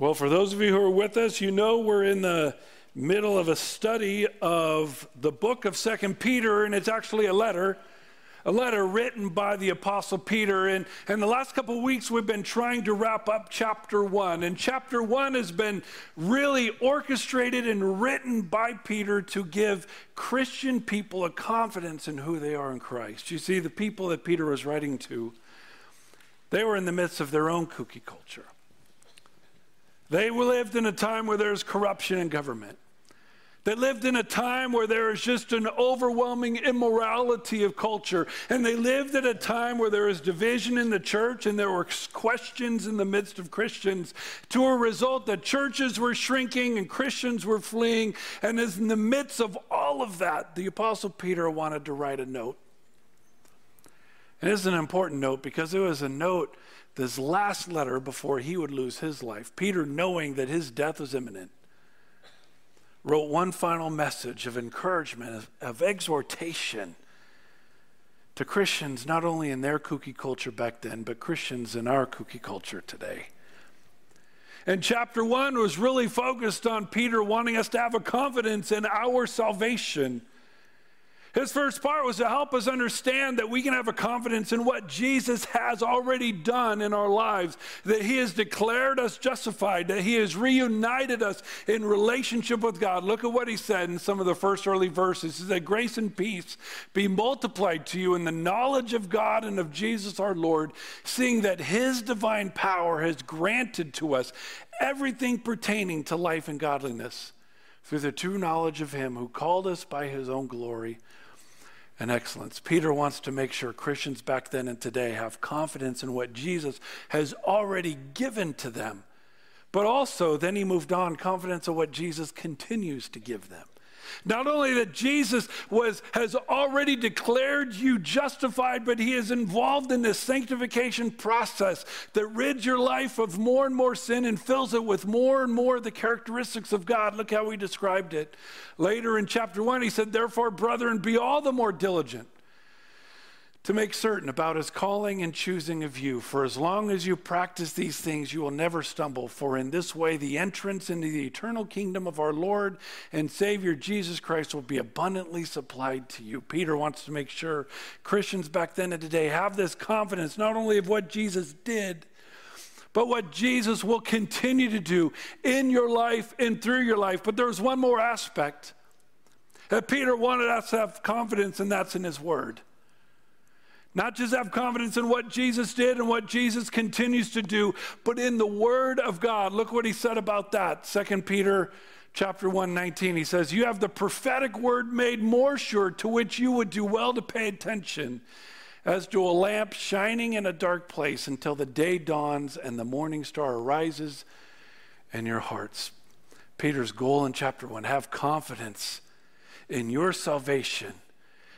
Well, for those of you who are with us, you know we're in the middle of a study of the book of Second Peter, and it's actually a letter, a letter written by the Apostle Peter. And, and the last couple of weeks, we've been trying to wrap up chapter one. And chapter one has been really orchestrated and written by Peter to give Christian people a confidence in who they are in Christ. You see, the people that Peter was writing to, they were in the midst of their own kooky culture. They lived in a time where there's corruption in government. They lived in a time where there is just an overwhelming immorality of culture. And they lived at a time where there was division in the church and there were questions in the midst of Christians to a result that churches were shrinking and Christians were fleeing. And as in the midst of all of that, the Apostle Peter wanted to write a note. And it's an important note because it was a note this last letter before he would lose his life, Peter, knowing that his death was imminent, wrote one final message of encouragement, of, of exhortation to Christians, not only in their kooky culture back then, but Christians in our kooky culture today. And chapter one was really focused on Peter wanting us to have a confidence in our salvation his first part was to help us understand that we can have a confidence in what Jesus has already done in our lives, that He has declared us justified, that He has reunited us in relationship with God. Look at what He said in some of the first early verses. He said, Grace and peace be multiplied to you in the knowledge of God and of Jesus our Lord, seeing that His divine power has granted to us everything pertaining to life and godliness through the true knowledge of Him who called us by His own glory and excellence. Peter wants to make sure Christians back then and today have confidence in what Jesus has already given to them. But also, then he moved on, confidence in what Jesus continues to give them. Not only that Jesus was, has already declared you justified, but he is involved in this sanctification process that rids your life of more and more sin and fills it with more and more of the characteristics of God. Look how he described it. Later in chapter 1, he said, Therefore, brethren, be all the more diligent to make certain about his calling and choosing of you. For as long as you practice these things, you will never stumble. For in this way, the entrance into the eternal kingdom of our Lord and Savior Jesus Christ will be abundantly supplied to you. Peter wants to make sure Christians back then and today have this confidence not only of what Jesus did, but what Jesus will continue to do in your life and through your life. But there's one more aspect that Peter wanted us to have confidence, and that's in his word. Not just have confidence in what Jesus did and what Jesus continues to do, but in the word of God. Look what he said about that. 2 Peter chapter 1 19 he says you have the prophetic word made more sure to which you would do well to pay attention as to a lamp shining in a dark place until the day dawns and the morning star arises in your hearts peter's goal in chapter 1 have confidence in your salvation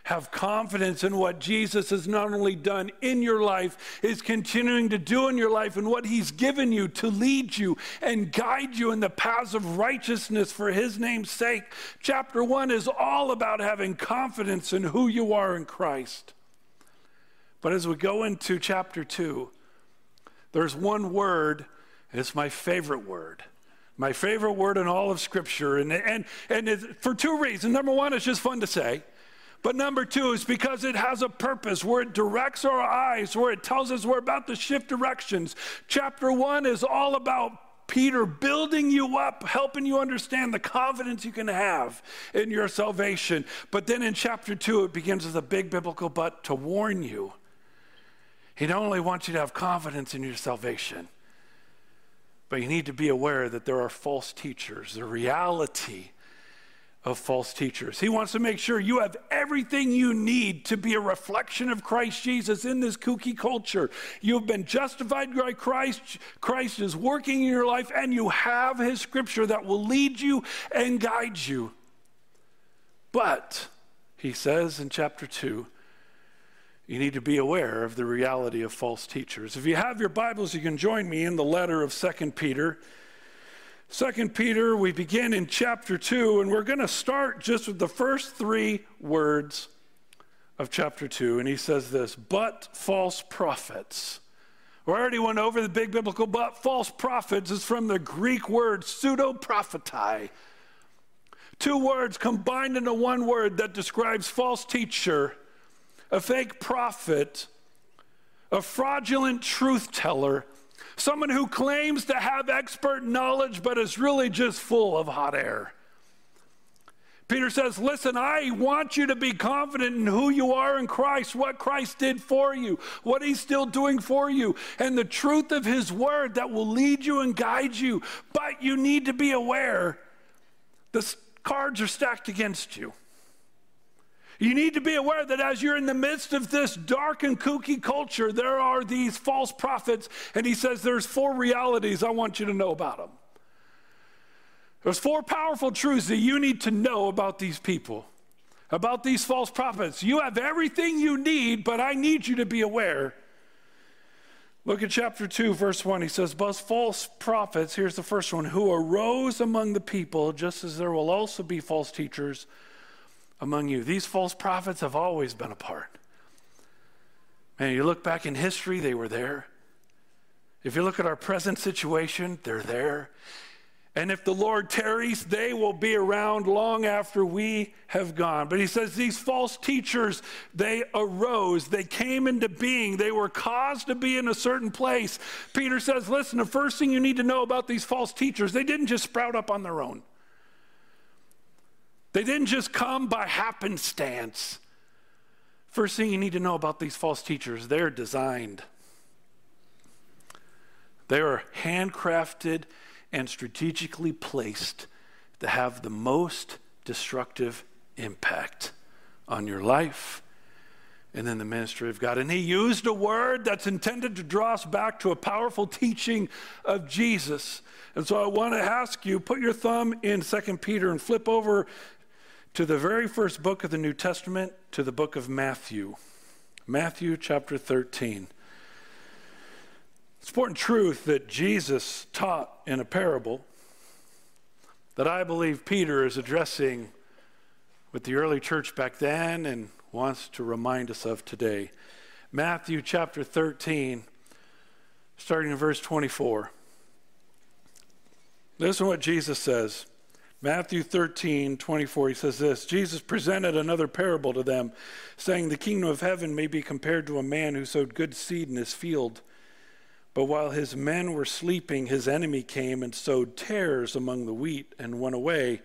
have confidence in what Jesus has not only done in your life, is continuing to do in your life, and what He's given you to lead you and guide you in the paths of righteousness for His name's sake. Chapter one is all about having confidence in who you are in Christ. But as we go into chapter two, there's one word, and it's my favorite word my favorite word in all of Scripture. And, and, and for two reasons. Number one, it's just fun to say. But number two is because it has a purpose where it directs our eyes, where it tells us we're about to shift directions. Chapter one is all about Peter building you up, helping you understand the confidence you can have in your salvation. But then in chapter two, it begins with a big biblical but to warn you. He not only wants you to have confidence in your salvation, but you need to be aware that there are false teachers. The reality of false teachers. He wants to make sure you have everything you need to be a reflection of Christ Jesus in this kooky culture. You've been justified by Christ. Christ is working in your life, and you have His scripture that will lead you and guide you. But, he says in chapter 2, you need to be aware of the reality of false teachers. If you have your Bibles, you can join me in the letter of Second Peter. Second Peter, we begin in chapter 2, and we're going to start just with the first three words of chapter 2. And he says this But false prophets We already went over the big biblical, but false prophets is from the Greek word pseudo propheti. Two words combined into one word that describes false teacher, a fake prophet, a fraudulent truth teller, someone who claims to have expert knowledge but is really just full of hot air. Peter says, Listen, I want you to be confident in who you are in Christ, what Christ did for you, what he's still doing for you, and the truth of his word that will lead you and guide you. But you need to be aware the cards are stacked against you. You need to be aware that as you're in the midst of this dark and kooky culture, there are these false prophets, and he says there's four realities I want you to know about them. There's four powerful truths that you need to know about these people, about these false prophets. You have everything you need, but I need you to be aware. Look at chapter 2, verse 1. He says, But false prophets, here's the first one, who arose among the people, just as there will also be false teachers among you. These false prophets have always been a part. Man, you look back in history, they were there. If you look at our present situation, they're there. And if the Lord tarries, they will be around long after we have gone. But he says these false teachers, they arose, they came into being, they were caused to be in a certain place. Peter says, listen, the first thing you need to know about these false teachers, they didn't just sprout up on their own, they didn't just come by happenstance. First thing you need to know about these false teachers, they're designed. They are handcrafted and strategically placed to have the most destructive impact on your life and in the ministry of God. And he used a word that's intended to draw us back to a powerful teaching of Jesus. And so I want to ask you put your thumb in 2 Peter and flip over to the very first book of the New Testament, to the book of Matthew. Matthew chapter 13. It's important truth that Jesus taught in a parable that I believe Peter is addressing with the early church back then and wants to remind us of today. Matthew chapter 13, starting in verse 24. Listen to what Jesus says. Matthew 13, 24, he says this Jesus presented another parable to them, saying, The kingdom of heaven may be compared to a man who sowed good seed in his field. But while his men were sleeping, his enemy came and sowed tares among the wheat and went away.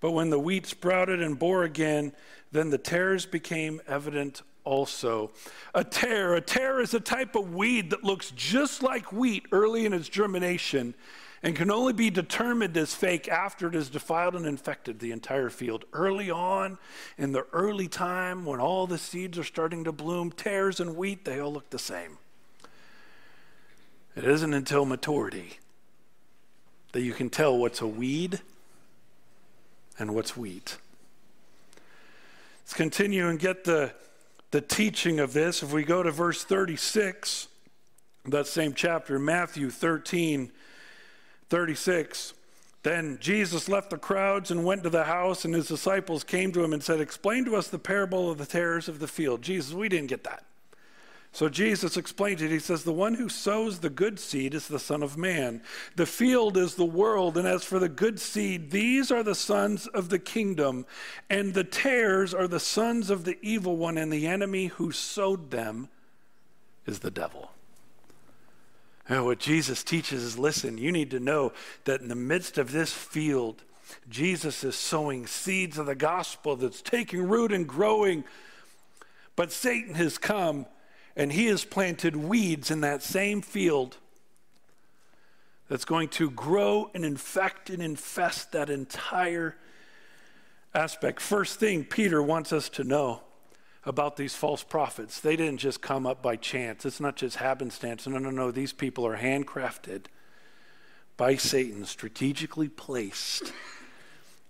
But when the wheat sprouted and bore again, then the tares became evident also. A tare, a tare is a type of weed that looks just like wheat early in its germination and can only be determined as fake after it has defiled and infected the entire field. Early on, in the early time when all the seeds are starting to bloom, tares and wheat, they all look the same. It isn't until maturity that you can tell what's a weed and what's wheat. Let's continue and get the, the teaching of this. If we go to verse 36, that same chapter, Matthew 13, 36. Then Jesus left the crowds and went to the house, and his disciples came to him and said, Explain to us the parable of the tares of the field. Jesus, we didn't get that. So Jesus explains it. He says, The one who sows the good seed is the Son of Man. The field is the world. And as for the good seed, these are the sons of the kingdom. And the tares are the sons of the evil one. And the enemy who sowed them is the devil. And what Jesus teaches is listen, you need to know that in the midst of this field, Jesus is sowing seeds of the gospel that's taking root and growing. But Satan has come and he has planted weeds in that same field that's going to grow and infect and infest that entire aspect. First thing Peter wants us to know about these false prophets they didn't just come up by chance, it's not just happenstance. No, no, no. These people are handcrafted by Satan, strategically placed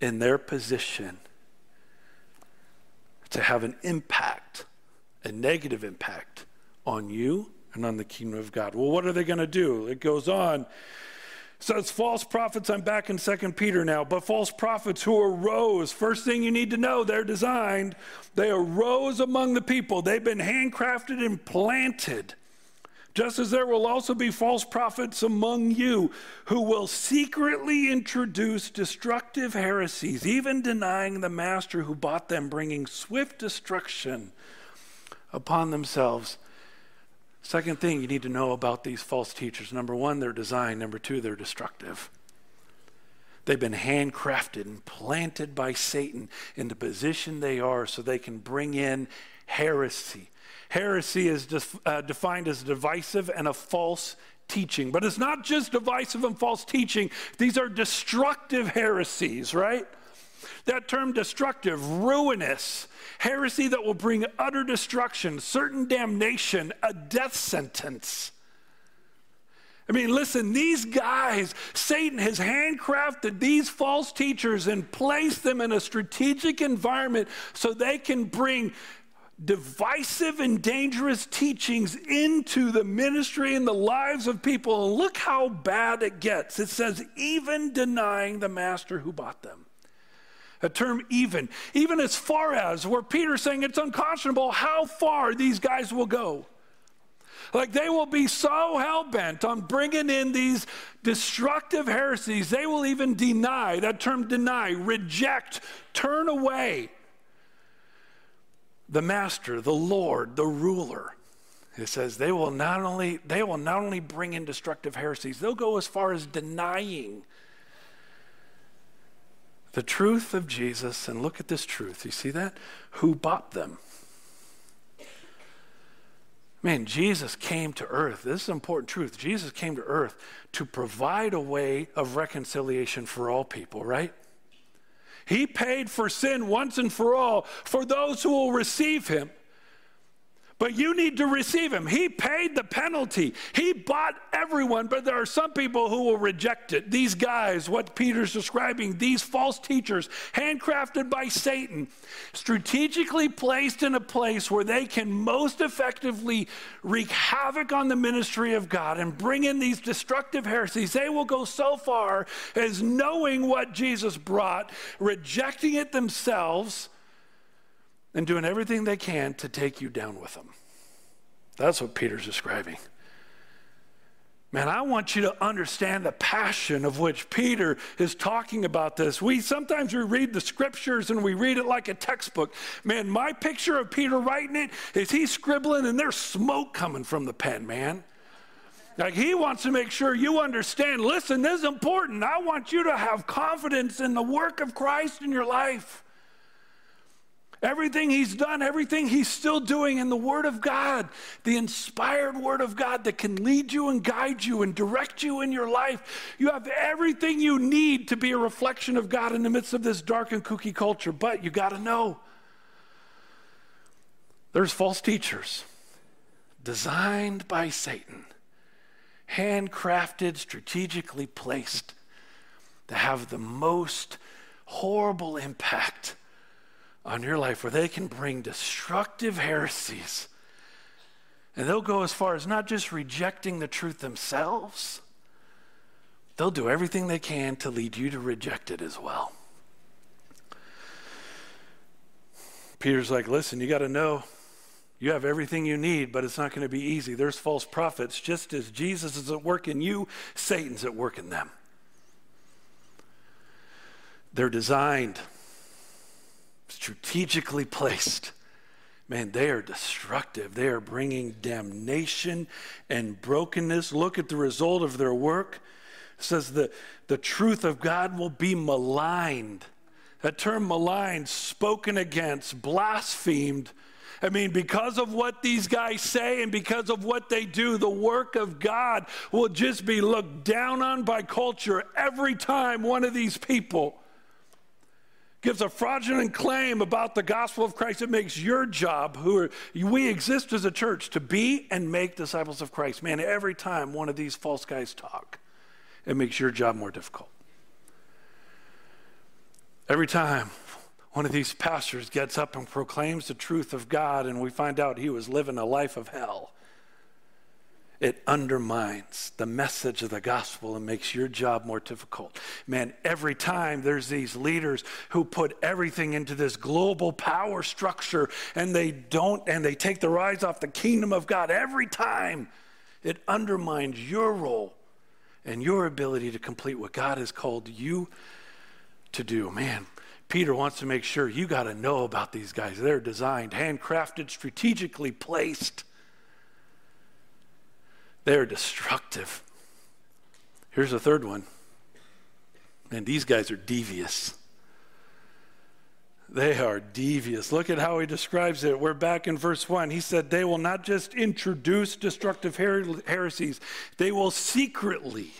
in their position to have an impact, a negative impact on you and on the kingdom of God. Well, what are they going to do? It goes on. Says false prophets, I'm back in Second Peter now, but false prophets who arose. First thing you need to know, they're designed. They arose among the people. They've been handcrafted and planted just as there will also be false prophets among you who will secretly introduce destructive heresies, even denying the master who bought them, bringing swift destruction upon themselves. Second thing you need to know about these false teachers number one, they're designed. Number two, they're destructive. They've been handcrafted and planted by Satan in the position they are so they can bring in heresy. Heresy is def- uh, defined as divisive and a false teaching. But it's not just divisive and false teaching, these are destructive heresies, right? That term destructive, ruinous, heresy that will bring utter destruction, certain damnation, a death sentence. I mean, listen, these guys, Satan has handcrafted these false teachers and placed them in a strategic environment so they can bring divisive and dangerous teachings into the ministry and the lives of people. And look how bad it gets. It says, even denying the master who bought them. A term even, even as far as where Peter's saying it's unconscionable how far these guys will go. Like they will be so hell bent on bringing in these destructive heresies, they will even deny that term deny, reject, turn away the master, the Lord, the ruler. It says they will not only they will not only bring in destructive heresies, they'll go as far as denying the truth of Jesus. And look at this truth. You see that? Who bought them? Man, Jesus came to earth. This is an important truth. Jesus came to earth to provide a way of reconciliation for all people, right? He paid for sin once and for all for those who will receive him. But you need to receive him. He paid the penalty. He bought everyone, but there are some people who will reject it. These guys, what Peter's describing, these false teachers, handcrafted by Satan, strategically placed in a place where they can most effectively wreak havoc on the ministry of God and bring in these destructive heresies. They will go so far as knowing what Jesus brought, rejecting it themselves and doing everything they can to take you down with them. That's what Peter's describing. Man, I want you to understand the passion of which Peter is talking about this. We sometimes we read the scriptures and we read it like a textbook. Man, my picture of Peter writing it is he's scribbling and there's smoke coming from the pen, man. Like he wants to make sure you understand. Listen, this is important. I want you to have confidence in the work of Christ in your life. Everything he's done, everything he's still doing in the Word of God, the inspired Word of God that can lead you and guide you and direct you in your life. You have everything you need to be a reflection of God in the midst of this dark and kooky culture. But you got to know there's false teachers designed by Satan, handcrafted, strategically placed to have the most horrible impact on your life where they can bring destructive heresies. And they'll go as far as not just rejecting the truth themselves, they'll do everything they can to lead you to reject it as well. Peter's like, listen, you got to know you have everything you need, but it's not going to be easy. There's false prophets. Just as Jesus is at work in you, Satan's at work in them. They're designed strategically placed. Man, they are destructive. They are bringing damnation and brokenness. Look at the result of their work. It says that the truth of God will be maligned. That term maligned, spoken against, blasphemed. I mean, because of what these guys say and because of what they do, the work of God will just be looked down on by culture every time one of these people gives a fraudulent claim about the gospel of Christ, it makes your job, who are, we exist as a church, to be and make disciples of Christ. Man, every time one of these false guys talk, it makes your job more difficult. Every time one of these pastors gets up and proclaims the truth of God, and we find out he was living a life of hell, it undermines the message of the gospel and makes your job more difficult. Man, every time there's these leaders who put everything into this global power structure and they don't, and they take their eyes off the kingdom of God, every time It undermines your role and your ability to complete what God has called you to do. Man, Peter wants to make sure you got to know about these guys. They're designed, handcrafted, strategically placed. They're destructive. Here's a third one. And these guys are devious. They are devious. Look at how he describes it. We're back in verse 1. He said, They will not just introduce destructive her- heresies, they will secretly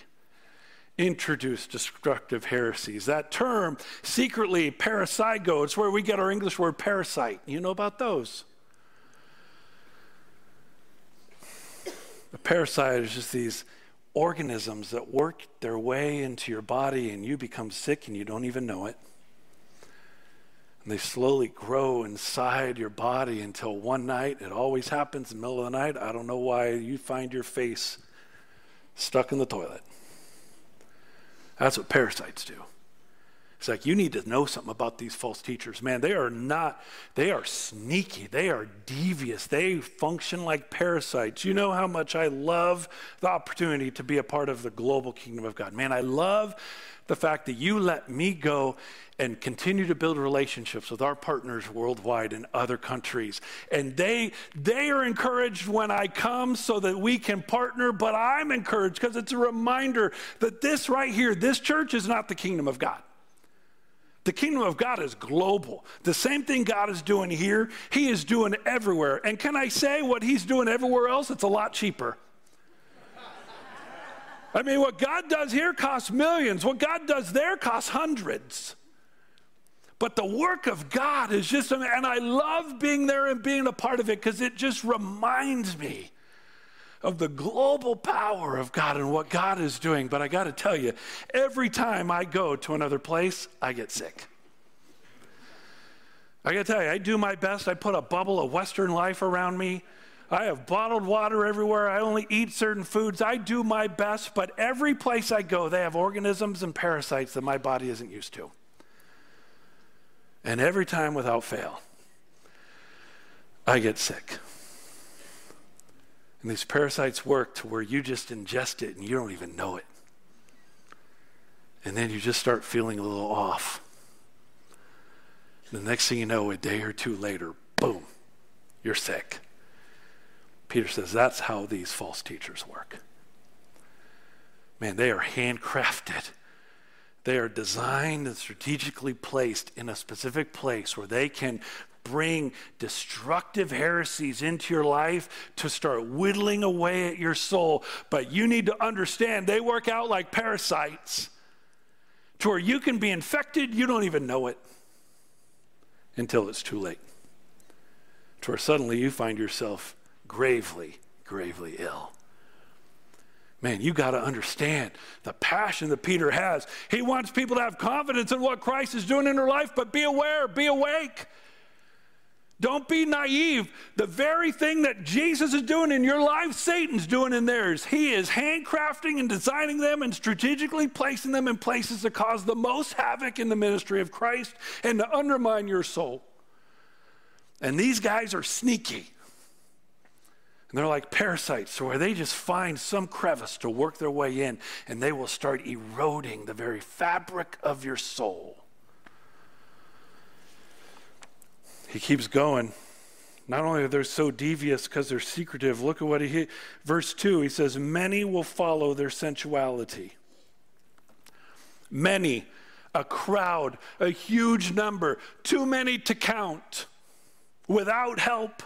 introduce destructive heresies. That term, secretly, parapsycho, it's where we get our English word parasite. You know about those? A parasite is just these organisms that work their way into your body and you become sick and you don't even know it. And they slowly grow inside your body until one night, it always happens in the middle of the night. I don't know why you find your face stuck in the toilet. That's what parasites do. It's like you need to know something about these false teachers. Man, they are not, they are sneaky. They are devious. They function like parasites. You know how much I love the opportunity to be a part of the global kingdom of God. Man, I love the fact that you let me go and continue to build relationships with our partners worldwide in other countries. And they they are encouraged when I come so that we can partner, but I'm encouraged because it's a reminder that this right here, this church is not the kingdom of God. The kingdom of God is global. The same thing God is doing here, He is doing everywhere. And can I say what He's doing everywhere else? It's a lot cheaper. I mean, what God does here costs millions. What God does there costs hundreds. But the work of God is just, and I love being there and being a part of it because it just reminds me of the global power of God and what God is doing. But I got to tell you, every time I go to another place, I get sick. I got to tell you, I do my best. I put a bubble of Western life around me. I have bottled water everywhere. I only eat certain foods. I do my best, but every place I go, they have organisms and parasites that my body isn't used to. And every time without fail, I get sick. And these parasites work to where you just ingest it and you don't even know it. And then you just start feeling a little off. The next thing you know, a day or two later, boom, you're sick. Peter says that's how these false teachers work. Man, they are handcrafted. They are designed and strategically placed in a specific place where they can bring destructive heresies into your life to start whittling away at your soul. But you need to understand they work out like parasites to where you can be infected, you don't even know it until it's too late. To where suddenly you find yourself gravely, gravely ill. Man, you got to understand the passion that Peter has. He wants people to have confidence in what Christ is doing in their life, but be aware, be awake. Don't be naive. The very thing that Jesus is doing in your life, Satan's doing in theirs. He is handcrafting and designing them and strategically placing them in places that cause the most havoc in the ministry of Christ and to undermine your soul. And these guys are sneaky. And they're like parasites, where they just find some crevice to work their way in, and they will start eroding the very fabric of your soul. He keeps going. Not only are they so devious because they're secretive, look at what he, verse 2, he says, Many will follow their sensuality. Many, a crowd, a huge number, too many to count, without help.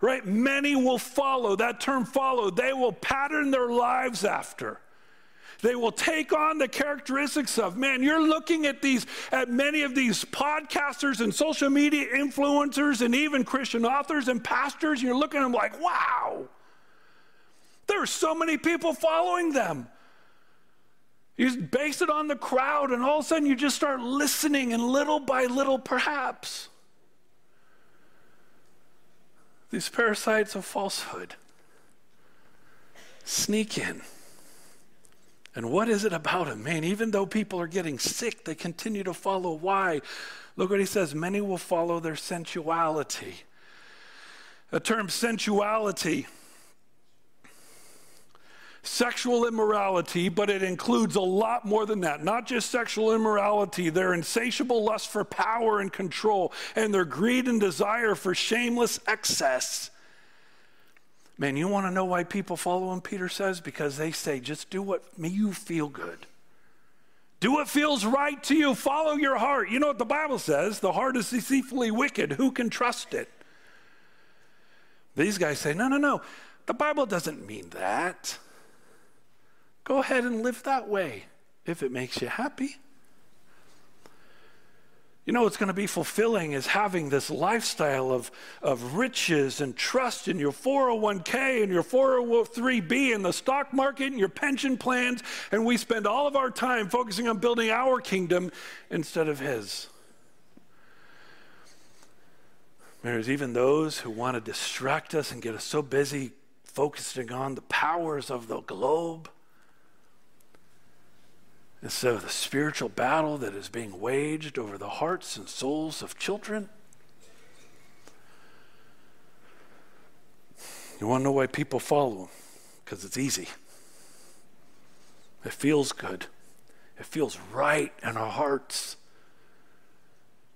Right? Many will follow. That term follow, they will pattern their lives after. They will take on the characteristics of, man, you're looking at these, at many of these podcasters and social media influencers and even Christian authors and pastors, and you're looking at them like, wow, there are so many people following them. You base it on the crowd, and all of a sudden you just start listening, and little by little, perhaps, these parasites of falsehood sneak in. And what is it about him? Man, even though people are getting sick, they continue to follow. Why? Look what he says many will follow their sensuality. The term sensuality sexual immorality, but it includes a lot more than that. Not just sexual immorality, their insatiable lust for power and control, and their greed and desire for shameless excess. Man, you want to know why people follow him, Peter says? Because they say, just do what make you feel good. Do what feels right to you. Follow your heart. You know what the Bible says? The heart is deceitfully wicked. Who can trust it? These guys say, no, no, no. The Bible doesn't mean that. Go ahead and live that way if it makes you happy. You know what's going to be fulfilling is having this lifestyle of, of riches and trust in your 401k and your 403b and the stock market and your pension plans. And we spend all of our time focusing on building our kingdom instead of His. There's even those who want to distract us and get us so busy focusing on the powers of the globe instead of the spiritual battle that is being waged over the hearts and souls of children. You want to know why people follow them? Because it's easy. It feels good. It feels right in our hearts.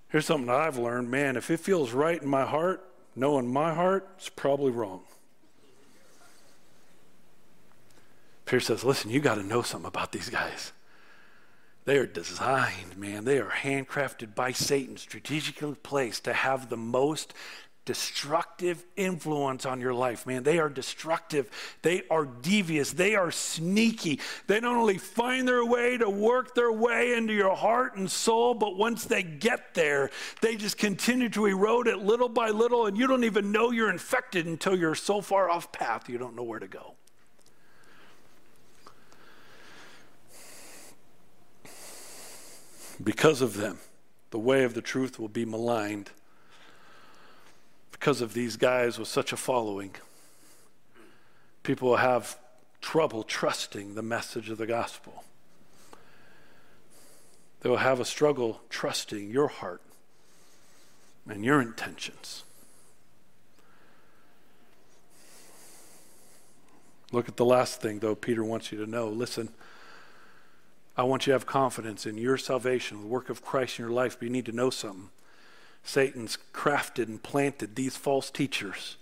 Here's something I've learned man, if it feels right in my heart, knowing my heart, it's probably wrong. Peter says, Listen, you got to know something about these guys. They are designed, man. They are handcrafted by Satan, strategically placed to have the most destructive influence on your life, man. They are destructive. They are devious. They are sneaky. They not only find their way to work their way into your heart and soul, but once they get there, they just continue to erode it little by little, and you don't even know you're infected until you're so far off path you don't know where to go. Because of them, the way of the truth will be maligned. Because of these guys with such a following, people will have trouble trusting the message of the gospel. They will have a struggle trusting your heart and your intentions. Look at the last thing, though, Peter wants you to know. Listen. I want you to have confidence in your salvation, the work of Christ in your life, but you need to know something. Satan's crafted and planted these false teachers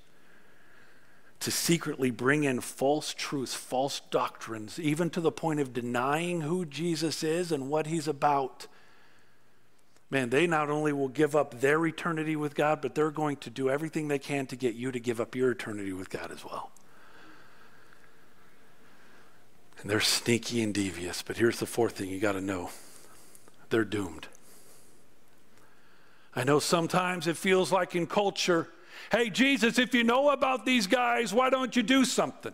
to secretly bring in false truths, false doctrines, even to the point of denying who Jesus is and what he's about. Man, they not only will give up their eternity with God, but they're going to do everything they can to get you to give up your eternity with God as well. And they're sneaky and devious. But here's the fourth thing you got to know they're doomed. I know sometimes it feels like in culture, hey, Jesus, if you know about these guys, why don't you do something?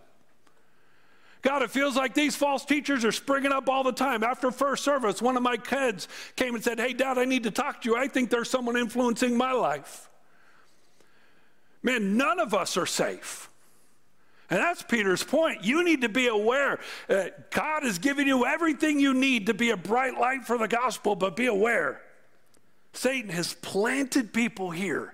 God, it feels like these false teachers are springing up all the time. After first service, one of my kids came and said, Hey, Dad, I need to talk to you. I think there's someone influencing my life. Man, none of us are safe. And that's Peter's point. You need to be aware. Uh, God has given you everything you need to be a bright light for the gospel, but be aware. Satan has planted people here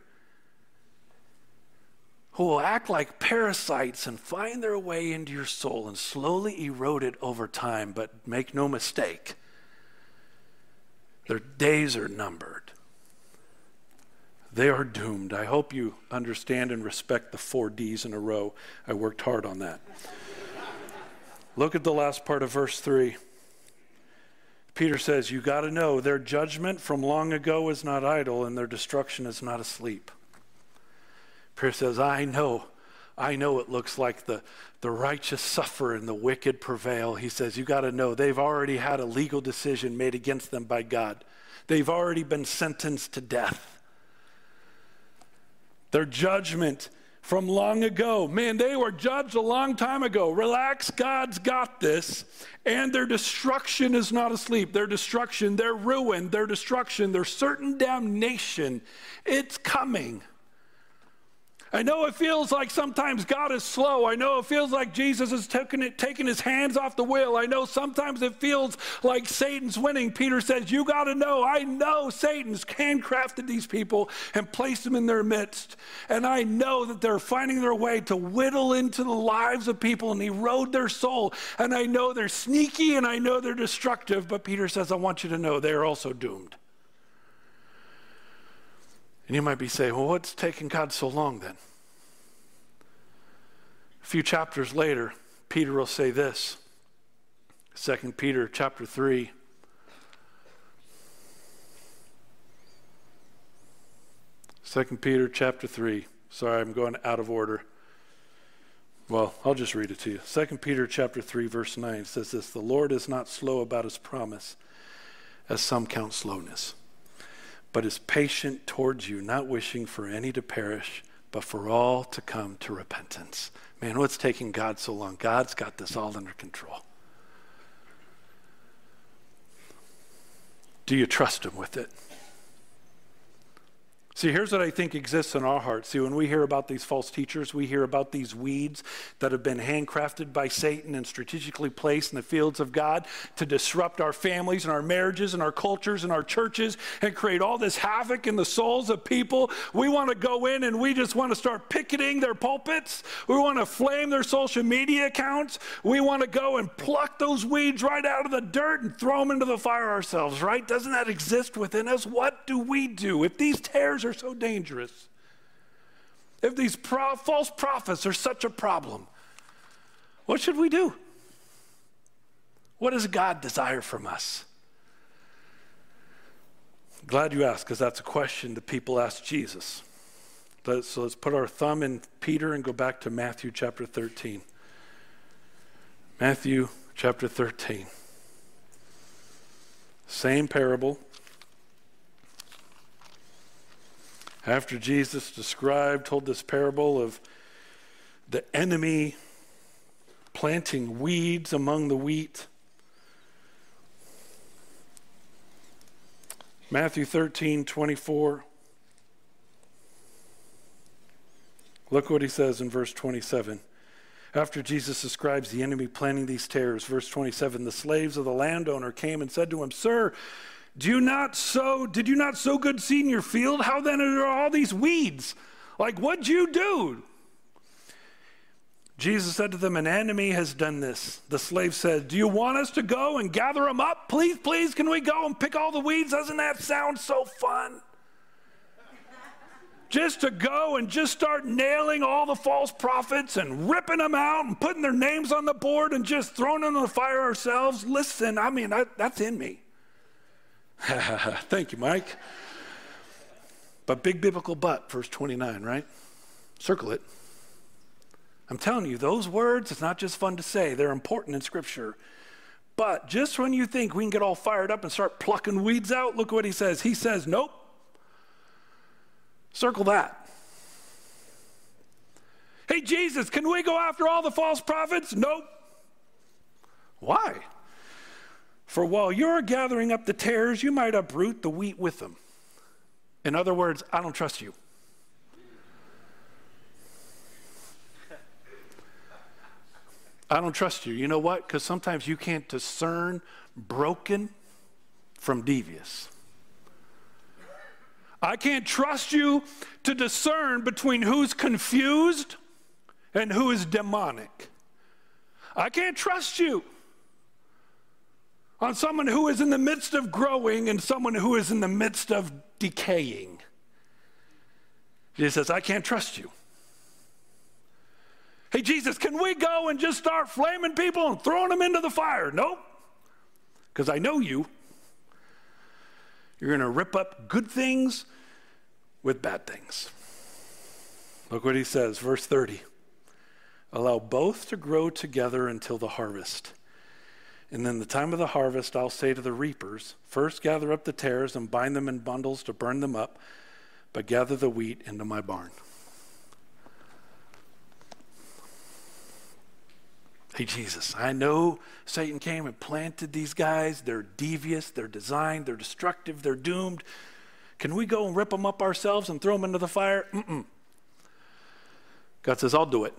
who will act like parasites and find their way into your soul and slowly erode it over time. But make no mistake, their days are numbered. They are doomed. I hope you understand and respect the four D's in a row. I worked hard on that. Look at the last part of verse 3. Peter says, You got to know their judgment from long ago is not idle and their destruction is not asleep. Peter says, I know. I know it looks like the, the righteous suffer and the wicked prevail. He says, You got to know they've already had a legal decision made against them by God, they've already been sentenced to death their judgment from long ago. Man, they were judged a long time ago. Relax, God's got this. And their destruction is not asleep. Their destruction, their ruin, their destruction, their certain damnation, it's coming. I know it feels like sometimes God is slow. I know it feels like Jesus is taking, it, taking his hands off the wheel. I know sometimes it feels like Satan's winning. Peter says, You got to know, I know Satan's handcrafted these people and placed them in their midst. And I know that they're finding their way to whittle into the lives of people and erode their soul. And I know they're sneaky and I know they're destructive. But Peter says, I want you to know they are also doomed. And you might be saying, well, what's taking God so long then? A few chapters later, Peter will say this. 2 Peter chapter 3. Second Peter chapter 3. Sorry, I'm going out of order. Well, I'll just read it to you. Second Peter chapter 3 verse 9 says this, "The Lord is not slow about his promise, as some count slowness." But is patient towards you, not wishing for any to perish, but for all to come to repentance. Man, what's taking God so long? God's got this all under control. Do you trust Him with it? See, here's what I think exists in our hearts. See, when we hear about these false teachers, we hear about these weeds that have been handcrafted by Satan and strategically placed in the fields of God to disrupt our families and our marriages and our cultures and our churches and create all this havoc in the souls of people. We want to go in and we just want to start picketing their pulpits. We want to flame their social media accounts. We want to go and pluck those weeds right out of the dirt and throw them into the fire ourselves, right? Doesn't that exist within us? What do we do? If these tares are so dangerous, if these pro- false prophets are such a problem, what should we do? What does God desire from us? Glad you asked, because that's a question that people ask Jesus. So let's put our thumb in Peter and go back to Matthew chapter 13. Matthew chapter 13. Same parable, After Jesus described, told this parable of the enemy planting weeds among the wheat. Matthew 13, 24. Look what he says in verse 27. After Jesus describes the enemy planting these tares, verse 27, the slaves of the landowner came and said to him, Sir, do you not sow, did you not sow good seed in your field? How then are all these weeds? Like, what'd you do? Jesus said to them, An enemy has done this. The slave said, Do you want us to go and gather them up? Please, please, can we go and pick all the weeds? Doesn't that sound so fun? just to go and just start nailing all the false prophets and ripping them out and putting their names on the board and just throwing them in the fire ourselves. Listen, I mean, I, that's in me. Thank you, Mike. But big biblical but, verse 29, right? Circle it. I'm telling you, those words, it's not just fun to say, they're important in Scripture. But just when you think we can get all fired up and start plucking weeds out, look what he says. He says, nope. Circle that. Hey, Jesus, can we go after all the false prophets? Nope. Why? For while you're gathering up the tares, you might uproot the wheat with them. In other words, I don't trust you. I don't trust you. You know what? Because sometimes you can't discern broken from devious. I can't trust you to discern between who's confused and who is demonic. I can't trust you on someone who is in the midst of growing and someone who is in the midst of decaying. Jesus says, I can't trust you. Hey, Jesus, can we go and just start flaming people and throwing them into the fire? Nope. Because I know you. You're going to rip up good things with bad things. Look what he says, verse 30. Allow both to grow together until the harvest. And then the time of the harvest, I'll say to the reapers, First gather up the tares and bind them in bundles to burn them up, but gather the wheat into my barn. Hey, Jesus, I know Satan came and planted these guys. They're devious, they're designed, they're destructive, they're doomed. Can we go and rip them up ourselves and throw them into the fire? Mm-mm. God says, I'll do it.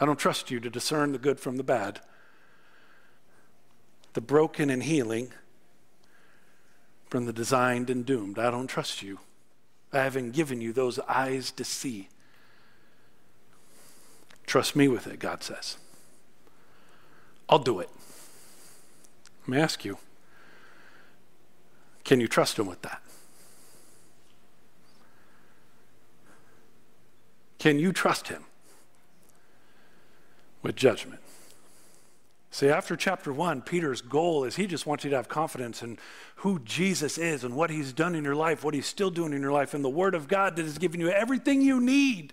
I don't trust you to discern the good from the bad, the broken and healing from the designed and doomed. I don't trust you. I haven't given you those eyes to see. Trust me with it, God says. I'll do it. Let me ask you can you trust Him with that? Can you trust Him with judgment? See, after chapter one, Peter's goal is he just wants you to have confidence in who Jesus is and what he's done in your life, what he's still doing in your life, and the Word of God that has given you everything you need.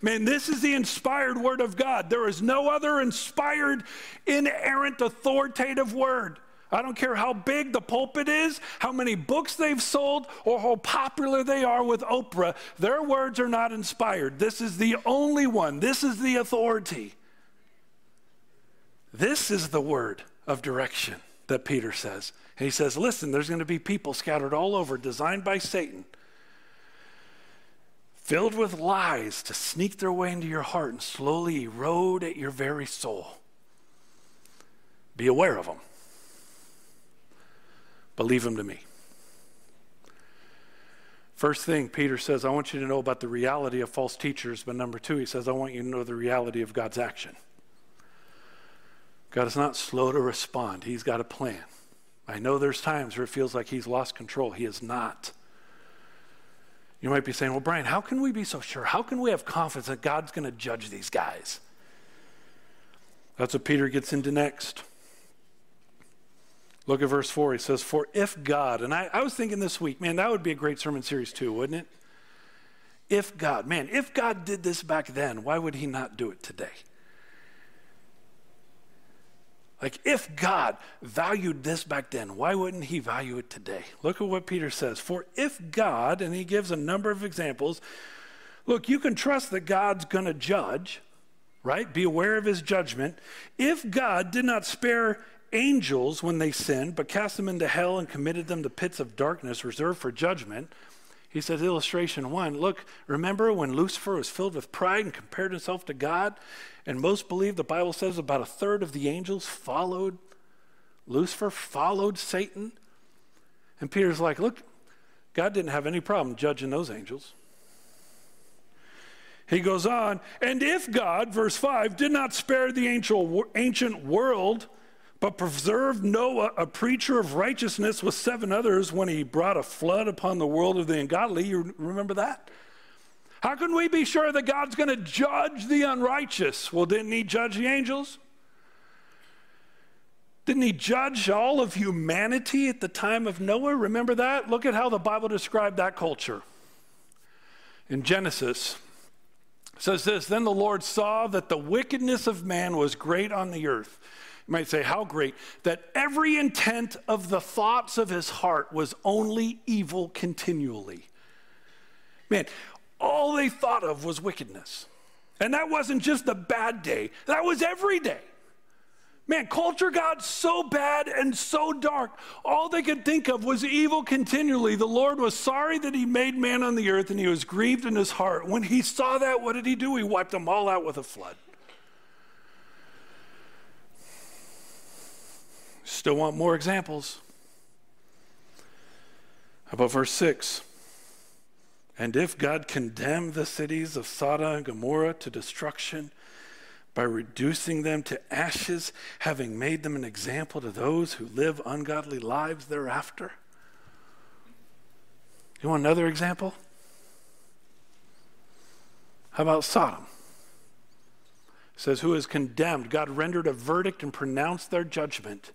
Man, this is the inspired Word of God. There is no other inspired, inerrant, authoritative Word. I don't care how big the pulpit is, how many books they've sold, or how popular they are with Oprah. Their words are not inspired. This is the only one, this is the authority. This is the word of direction that Peter says. And he says, listen, there's going to be people scattered all over, designed by Satan, filled with lies to sneak their way into your heart and slowly erode at your very soul. Be aware of them. Believe them to me. First thing, Peter says, I want you to know about the reality of false teachers. But number two, he says, I want you to know the reality of God's action. God is not slow to respond, He's got a plan. I know there's times where it feels like He's lost control. He is not. You might be saying, Well, Brian, how can we be so sure? How can we have confidence that God's going to judge these guys? That's what Peter gets into next. Look at verse 4. He says, For if God, and I, I was thinking this week, man, that would be a great sermon series too, wouldn't it? If God, man, if God did this back then, why would he not do it today? Like, if God valued this back then, why wouldn't he value it today? Look at what Peter says. For if God, and he gives a number of examples, look, you can trust that God's going to judge, right? Be aware of his judgment. If God did not spare angels when they sinned, but cast them into hell and committed them to pits of darkness reserved for judgment, he says, illustration one, look, remember when Lucifer was filled with pride and compared himself to God? And most believe the Bible says about a third of the angels followed Lucifer, followed Satan. And Peter's like, look, God didn't have any problem judging those angels. He goes on, and if God, verse 5, did not spare the ancient world, but preserved Noah, a preacher of righteousness, with seven others when he brought a flood upon the world of the ungodly, you remember that? How can we be sure that God's going to judge the unrighteous? Well, didn't He judge the angels? Didn't He judge all of humanity at the time of Noah? Remember that? Look at how the Bible described that culture. In Genesis, says this Then the Lord saw that the wickedness of man was great on the earth. You might say, How great? That every intent of the thoughts of his heart was only evil continually. Man, all they thought of was wickedness. And that wasn't just a bad day, that was every day. Man, culture got so bad and so dark, all they could think of was evil continually. The Lord was sorry that He made man on the earth and He was grieved in His heart. When He saw that, what did He do? He wiped them all out with a flood. Still want more examples? How about verse 6? And if God condemned the cities of Sodom and Gomorrah to destruction by reducing them to ashes, having made them an example to those who live ungodly lives thereafter? You want another example? How about Sodom? It says, Who is condemned? God rendered a verdict and pronounced their judgment.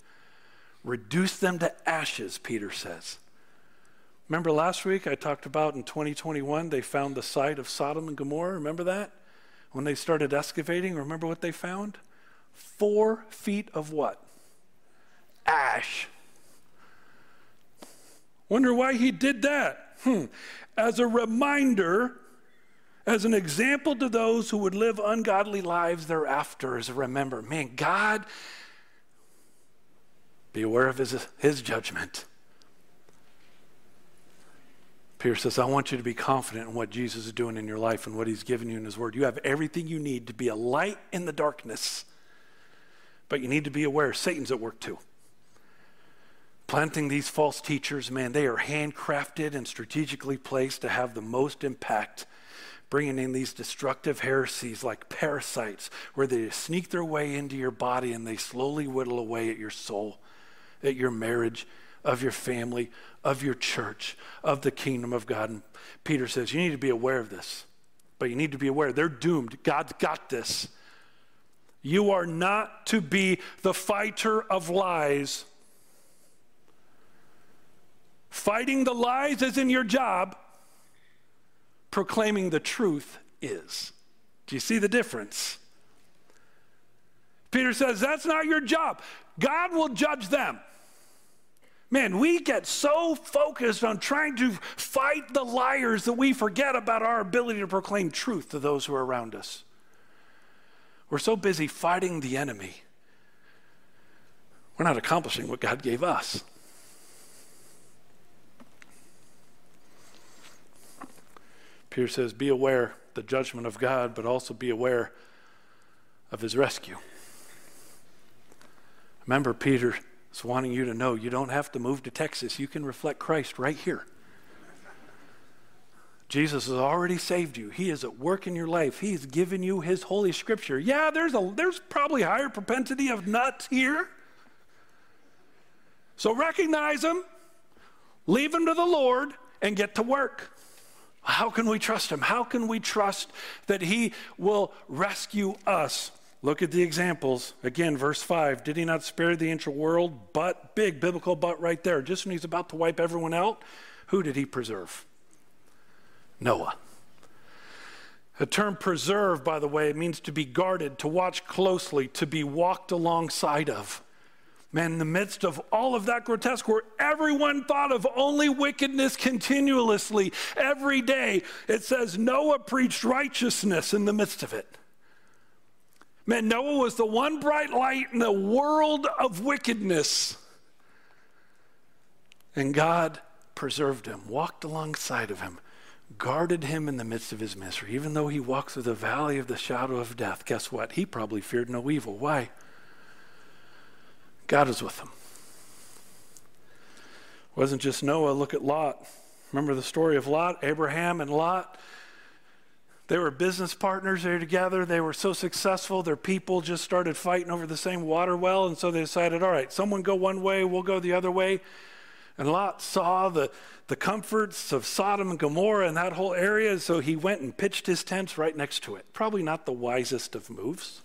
Reduce them to ashes, Peter says. Remember last week I talked about in 2021 they found the site of Sodom and Gomorrah? Remember that? When they started excavating, remember what they found? Four feet of what? Ash. Wonder why he did that? Hmm. As a reminder, as an example to those who would live ungodly lives thereafter, as a remember, man, God, be aware of his, his judgment. Peter says, I want you to be confident in what Jesus is doing in your life and what he's given you in his word. You have everything you need to be a light in the darkness, but you need to be aware Satan's at work too. Planting these false teachers, man, they are handcrafted and strategically placed to have the most impact, bringing in these destructive heresies like parasites, where they sneak their way into your body and they slowly whittle away at your soul, at your marriage, of your family, of your church, of the kingdom of God. And Peter says, You need to be aware of this, but you need to be aware they're doomed. God's got this. You are not to be the fighter of lies. Fighting the lies is in your job, proclaiming the truth is. Do you see the difference? Peter says, That's not your job. God will judge them. Man, we get so focused on trying to fight the liars that we forget about our ability to proclaim truth to those who are around us. We're so busy fighting the enemy, we're not accomplishing what God gave us. Peter says, Be aware the judgment of God, but also be aware of his rescue. Remember, Peter is wanting you to know you don't have to move to Texas. You can reflect Christ right here. Jesus has already saved you. He is at work in your life. He's given you his holy scripture. Yeah, there's a there's probably higher propensity of nuts here. So recognize them, leave them to the Lord, and get to work. How can we trust him? How can we trust that he will rescue us Look at the examples. Again, verse 5 Did he not spare the ancient world? But, big biblical but right there. Just when he's about to wipe everyone out, who did he preserve? Noah. The term preserve, by the way, it means to be guarded, to watch closely, to be walked alongside of. Man, in the midst of all of that grotesque, where everyone thought of only wickedness continuously, every day, it says Noah preached righteousness in the midst of it. Man, Noah was the one bright light in the world of wickedness. And God preserved him, walked alongside of him, guarded him in the midst of his misery. Even though he walked through the valley of the shadow of death, guess what? He probably feared no evil. Why? God is with him. It wasn't just Noah, look at Lot. Remember the story of Lot, Abraham and Lot? They were business partners. They were together. They were so successful. Their people just started fighting over the same water well. And so they decided, all right, someone go one way, we'll go the other way. And Lot saw the, the comforts of Sodom and Gomorrah and that whole area. So he went and pitched his tents right next to it. Probably not the wisest of moves.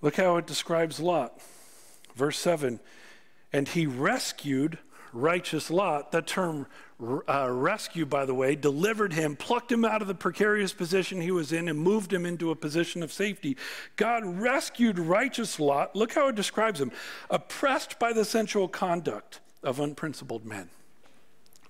Look how it describes Lot. Verse 7 And he rescued righteous Lot, that term uh, rescue, by the way, delivered him, plucked him out of the precarious position he was in, and moved him into a position of safety. God rescued righteous Lot. Look how it describes him oppressed by the sensual conduct of unprincipled men.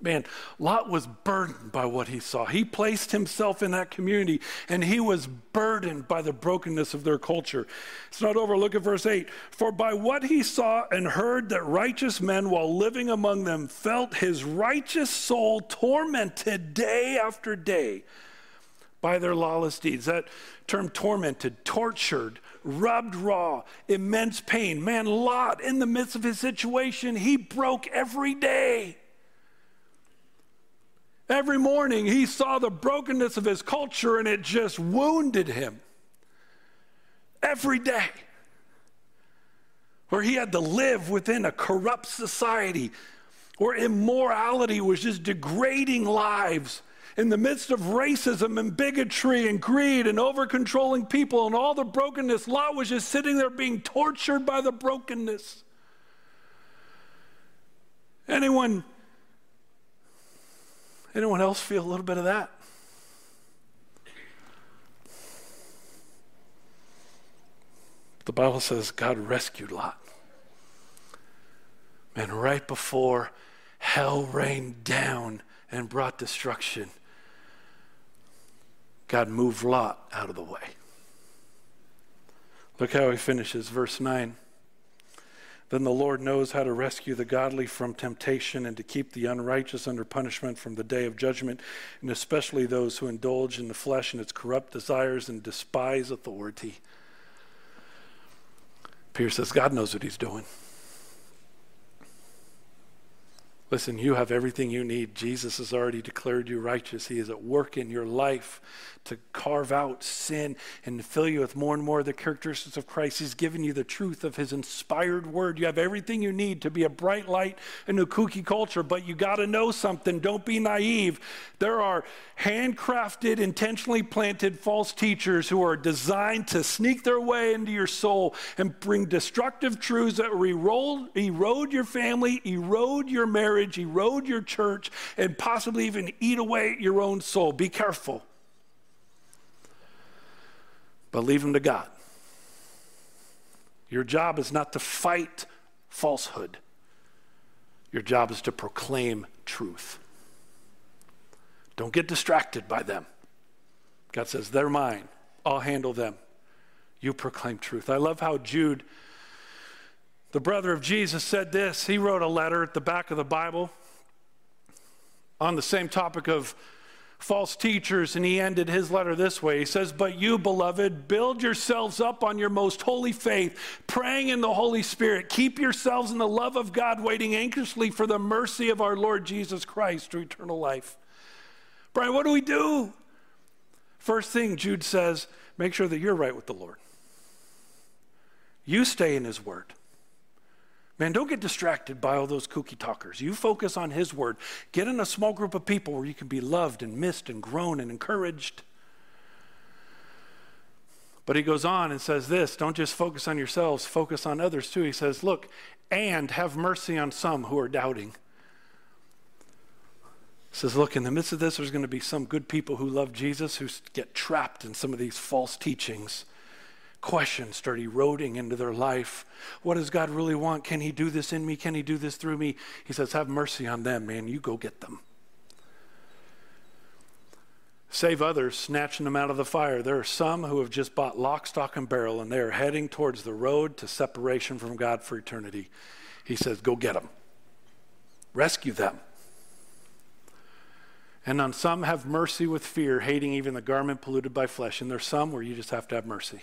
Man, Lot was burdened by what he saw. He placed himself in that community and he was burdened by the brokenness of their culture. It's not over. Look at verse 8. For by what he saw and heard that righteous men, while living among them, felt his righteous soul tormented day after day by their lawless deeds. That term tormented, tortured, rubbed raw, immense pain. Man, Lot, in the midst of his situation, he broke every day. Every morning he saw the brokenness of his culture and it just wounded him. Every day. Where he had to live within a corrupt society, where immorality was just degrading lives in the midst of racism and bigotry and greed and over controlling people and all the brokenness, Lot was just sitting there being tortured by the brokenness. Anyone Anyone else feel a little bit of that? The Bible says God rescued Lot. And right before hell rained down and brought destruction, God moved Lot out of the way. Look how he finishes, verse 9. Then the Lord knows how to rescue the godly from temptation and to keep the unrighteous under punishment from the day of judgment, and especially those who indulge in the flesh and its corrupt desires and despise authority. Peter says, God knows what he's doing. Listen, you have everything you need. Jesus has already declared you righteous. He is at work in your life to carve out sin and fill you with more and more of the characteristics of Christ. He's given you the truth of His inspired word. You have everything you need to be a bright light in a kooky culture, but you got to know something. Don't be naive. There are handcrafted, intentionally planted false teachers who are designed to sneak their way into your soul and bring destructive truths that erode, erode your family, erode your marriage, erode your church, and possibly even eat away your own soul. Be careful but leave them to God. Your job is not to fight falsehood, your job is to proclaim truth. Don't get distracted by them. God says, They're mine. I'll handle them. You proclaim truth. I love how Jude, the brother of Jesus, said this. He wrote a letter at the back of the Bible on the same topic of false teachers, and he ended his letter this way. He says, But you, beloved, build yourselves up on your most holy faith, praying in the Holy Spirit. Keep yourselves in the love of God, waiting anxiously for the mercy of our Lord Jesus Christ to eternal life. Brian, what do we do? First thing, Jude says, make sure that you're right with the Lord. You stay in his word. Man, don't get distracted by all those kooky talkers. You focus on His Word. Get in a small group of people where you can be loved and missed and grown and encouraged. But he goes on and says this don't just focus on yourselves, focus on others too. He says, Look, and have mercy on some who are doubting. He says, Look, in the midst of this, there's going to be some good people who love Jesus who get trapped in some of these false teachings questions start eroding into their life. What does God really want? Can He do this in me? Can He do this through me? He says, Have mercy on them, man. You go get them. Save others, snatching them out of the fire. There are some who have just bought lock, stock, and barrel, and they are heading towards the road to separation from God for eternity. He says, Go get them, rescue them. And on some, have mercy with fear, hating even the garment polluted by flesh. And there's some where you just have to have mercy.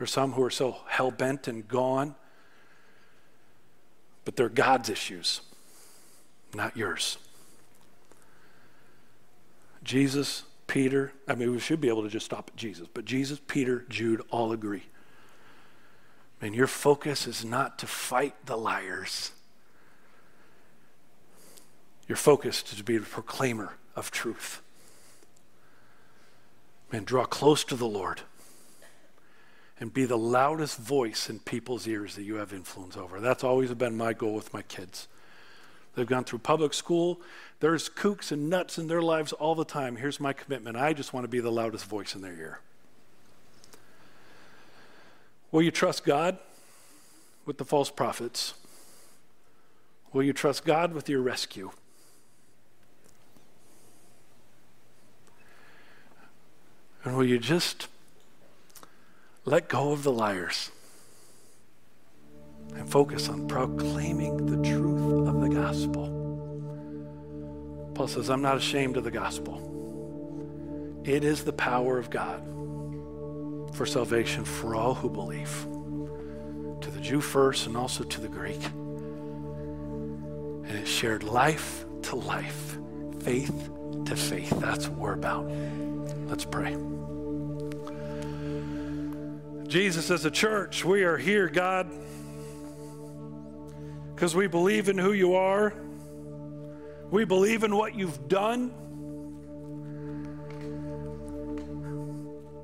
Are some who are so hell bent and gone, but they're God's issues, not yours. Jesus, Peter, I mean, we should be able to just stop at Jesus, but Jesus, Peter, Jude all agree. And your focus is not to fight the liars. Your focus is to be a proclaimer of truth. Man, draw close to the Lord and be the loudest voice in people's ears that you have influence over. That's always been my goal with my kids. They've gone through public school. There's kooks and nuts in their lives all the time. Here's my commitment I just want to be the loudest voice in their ear. Will you trust God with the false prophets? Will you trust God with your rescue? And will you just let go of the liars and focus on proclaiming the truth of the gospel. Paul says, I'm not ashamed of the gospel. It is the power of God for salvation for all who believe, to the Jew first and also to the Greek. And it shared life to life, faith to faith. That's what we're about. Let's pray. Jesus, as a church, we are here, God, because we believe in who you are. We believe in what you've done.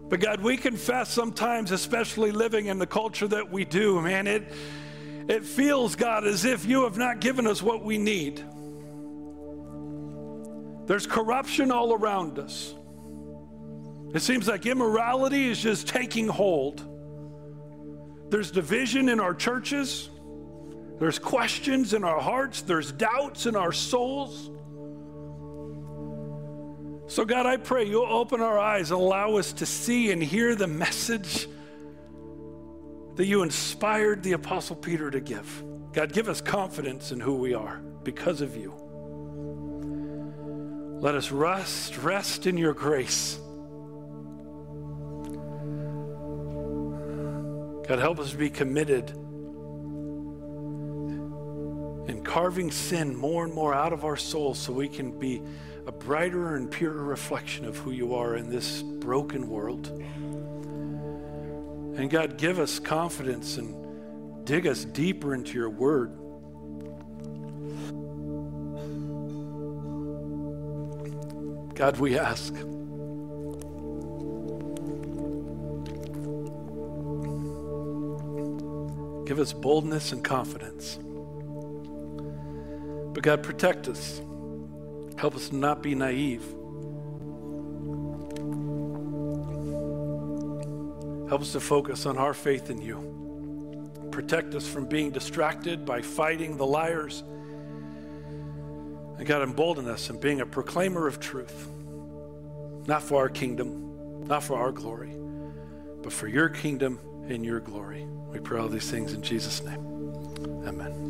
But God, we confess sometimes, especially living in the culture that we do, man, it, it feels, God, as if you have not given us what we need. There's corruption all around us. It seems like immorality is just taking hold. There's division in our churches. There's questions in our hearts. There's doubts in our souls. So, God, I pray you'll open our eyes and allow us to see and hear the message that you inspired the Apostle Peter to give. God, give us confidence in who we are because of you. Let us rest, rest in your grace. God, help us be committed in carving sin more and more out of our souls so we can be a brighter and purer reflection of who you are in this broken world. And God, give us confidence and dig us deeper into your word. God, we ask. Give us boldness and confidence. But God, protect us. Help us not be naive. Help us to focus on our faith in you. Protect us from being distracted by fighting the liars. And God, embolden us in being a proclaimer of truth, not for our kingdom, not for our glory, but for your kingdom and your glory. We pray all these things in Jesus' name. Amen.